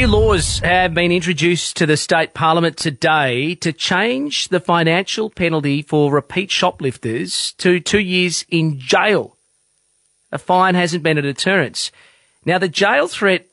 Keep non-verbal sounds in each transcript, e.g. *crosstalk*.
New laws have been introduced to the state parliament today to change the financial penalty for repeat shoplifters to two years in jail. A fine hasn't been a deterrence. Now, the jail threat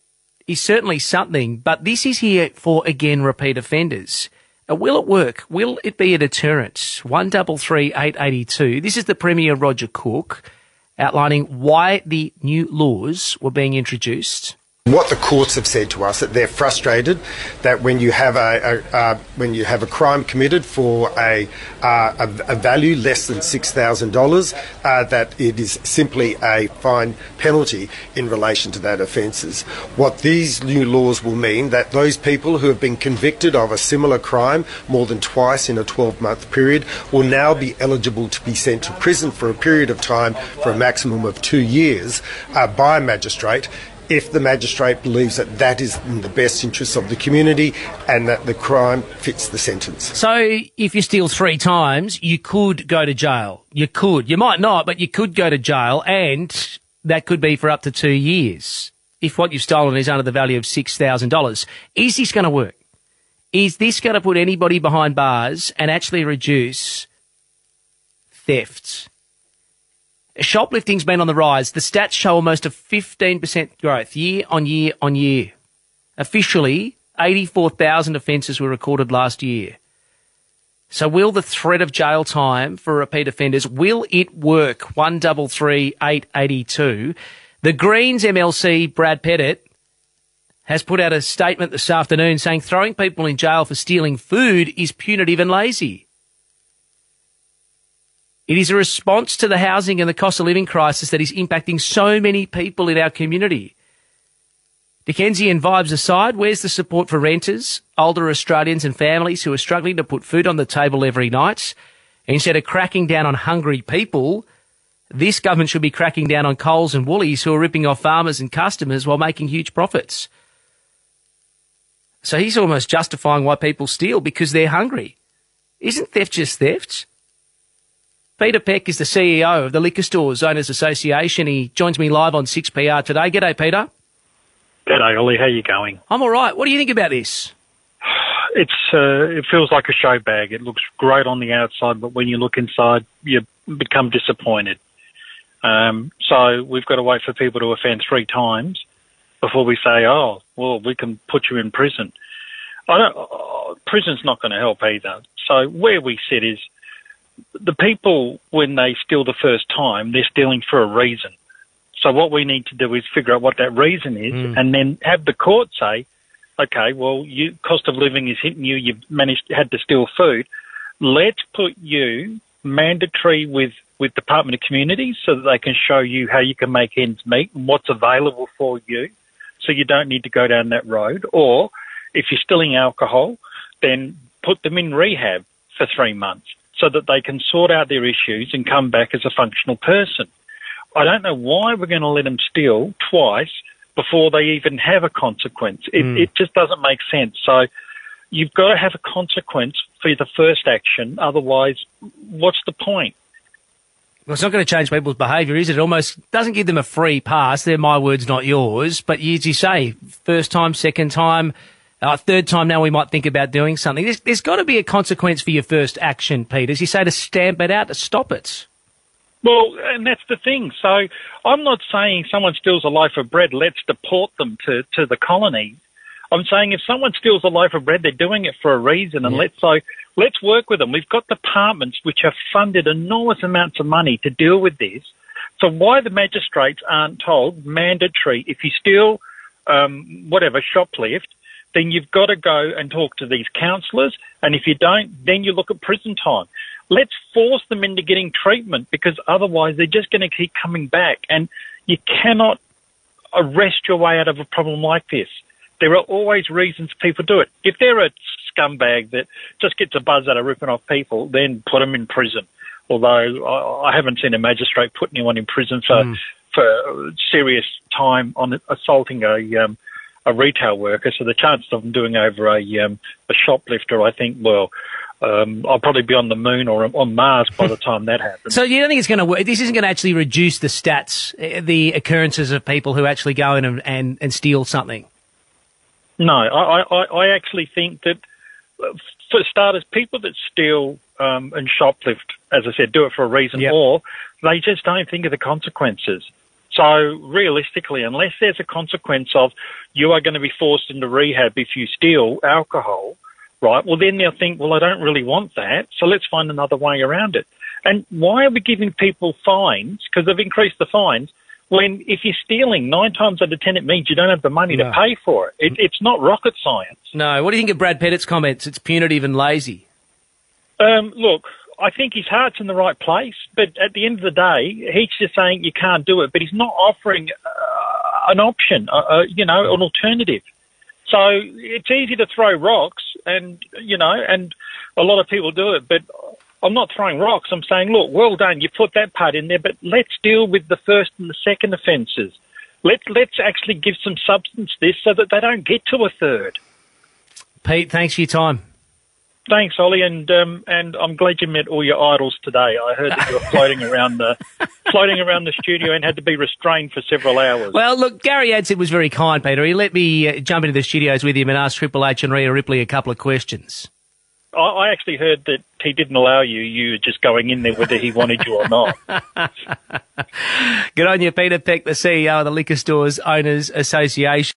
is certainly something, but this is here for again repeat offenders. Uh, will it work? Will it be a deterrent? One double three eight eighty two. This is the Premier Roger Cook outlining why the new laws were being introduced what the courts have said to us that they're frustrated that when you have a, a uh, when you have a crime committed for a uh, a, a, value less than six thousand uh, dollars, that it is simply a fine penalty in relation to that offences. What these new laws will mean that those people who have been convicted of a similar crime more than twice in a 12 month period will now be eligible to be sent to prison for a period of time for a maximum of two years uh, by a magistrate if the magistrate believes that that is in the best interests of the community and that the crime fits the sentence. So, if you steal three times, you could go to jail. You could. You might not, but you could go to jail, and that could be for up to two years if what you've stolen is under the value of $6,000. Is this going to work? Is this going to put anybody behind bars and actually reduce thefts? Shoplifting's been on the rise. The stats show almost a 15% growth year on year on year. Officially, 84,000 offences were recorded last year. So will the threat of jail time for repeat offenders, will it work? 133882. The Greens MLC, Brad Pettitt, has put out a statement this afternoon saying throwing people in jail for stealing food is punitive and lazy. It is a response to the housing and the cost of living crisis that is impacting so many people in our community. Dickensian vibes aside, where's the support for renters, older Australians and families who are struggling to put food on the table every night? Instead of cracking down on hungry people, this government should be cracking down on Coles and Woolies who are ripping off farmers and customers while making huge profits. So he's almost justifying why people steal because they're hungry. Isn't theft just theft? Peter Peck is the CEO of the Liquor Stores Owners Association. He joins me live on 6PR today. G'day, Peter. G'day, Ollie. How you going? I'm all right. What do you think about this? *sighs* It's uh, it feels like a show bag. It looks great on the outside, but when you look inside, you become disappointed. Um, so we've got to wait for people to offend three times before we say, "Oh, well, we can put you in prison." I don't. Uh, prison's not going to help either. So where we sit is the people, when they steal the first time, they're stealing for a reason. So what we need to do is figure out what that reason is, mm. and then have the court say, okay, well, you, cost of living is hitting you. You've managed had to steal food. Let's put you mandatory with with Department of Communities so that they can show you how you can make ends meet and what's available for you, so you don't need to go down that road. Or if you're stealing alcohol, then put them in rehab for three months so that they can sort out their issues and come back as a functional person. I don't know why we're going to let them steal twice before they even have a consequence. It, mm. it just doesn't make sense. So you've got to have a consequence for the first action. Otherwise, what's the point? Well, it's not going to change people's behaviour, is it? It almost doesn't give them a free pass. They're my words, not yours. But as you say, first time, second time, uh, third time now we might think about doing something. There's, there's got to be a consequence for your first action, Pete. As you say, to stamp it out, to stop it. Well, and that's the thing. So I'm not saying someone steals a loaf of bread, let's deport them to, to the colony. I'm saying if someone steals a loaf of bread, they're doing it for a reason, and yeah. let's so let's work with them. We've got departments which have funded enormous amounts of money to deal with this. So why the magistrates aren't told mandatory if you steal um, whatever shoplift, then you've got to go and talk to these counsellors. And if you don't, then you look at prison time. Let's force them into getting treatment because otherwise they're just going to keep coming back. And you cannot arrest your way out of a problem like this. There are always reasons people do it. If they're a scumbag that just gets a buzz out of ripping off people, then put them in prison. Although I, haven't seen a magistrate put anyone in prison for mm. for serious time on assaulting a um, a retail worker. So the chances of them doing over a um, a shoplifter, I think, well, um, I'll probably be on the moon or on Mars by the time that happens. So you don't think it's going to work? This isn't going to actually reduce the stats, eh, the occurrences of people who actually go in and, and, and steal something? No, I, I, I actually think that, uh, for starters, people that steal um, and shoplift, as I said, do it for a reason, Yep. or they just don't think of the consequences. So realistically, unless there's a consequence of you are going to be forced into rehab if you steal alcohol, right? Well, then they'll think, well, I don't really want that, so let's find another way around it. And why are we giving people fines? Because they've increased the fines. When if you're stealing, nine times out of ten, it means you don't have the money No. to pay for it. it. It's not rocket science. No. What do you think of Brad Pettitt's comments? It's punitive and lazy. Um, look, I think his heart's in the right place, but at the end of the day, he's just saying you can't do it, but he's not offering uh, an option, uh, uh, you know, an alternative. So it's easy to throw rocks, and you know, and a lot of people do it, but I'm not throwing rocks. I'm saying, look, well done, you put that part in there, but let's deal with the first and the second offences. Let let's actually give some substance to this so that they don't get to a third. Pete, thanks for your time. Thanks, Ollie, and um, and I'm glad you met all your idols today. I heard that you were *laughs* floating around the floating around the studio and had to be restrained for several hours. Well, look, Gary Adshead was very kind, Peter. He let me uh, jump into the studios with him and ask Triple H and Rhea Ripley a couple of questions. I, I actually heard that he didn't allow you. You were just going in there whether he wanted you or not. *laughs* Good on you, Peter Peck, the CEO of the Liquor Stores Owners Association.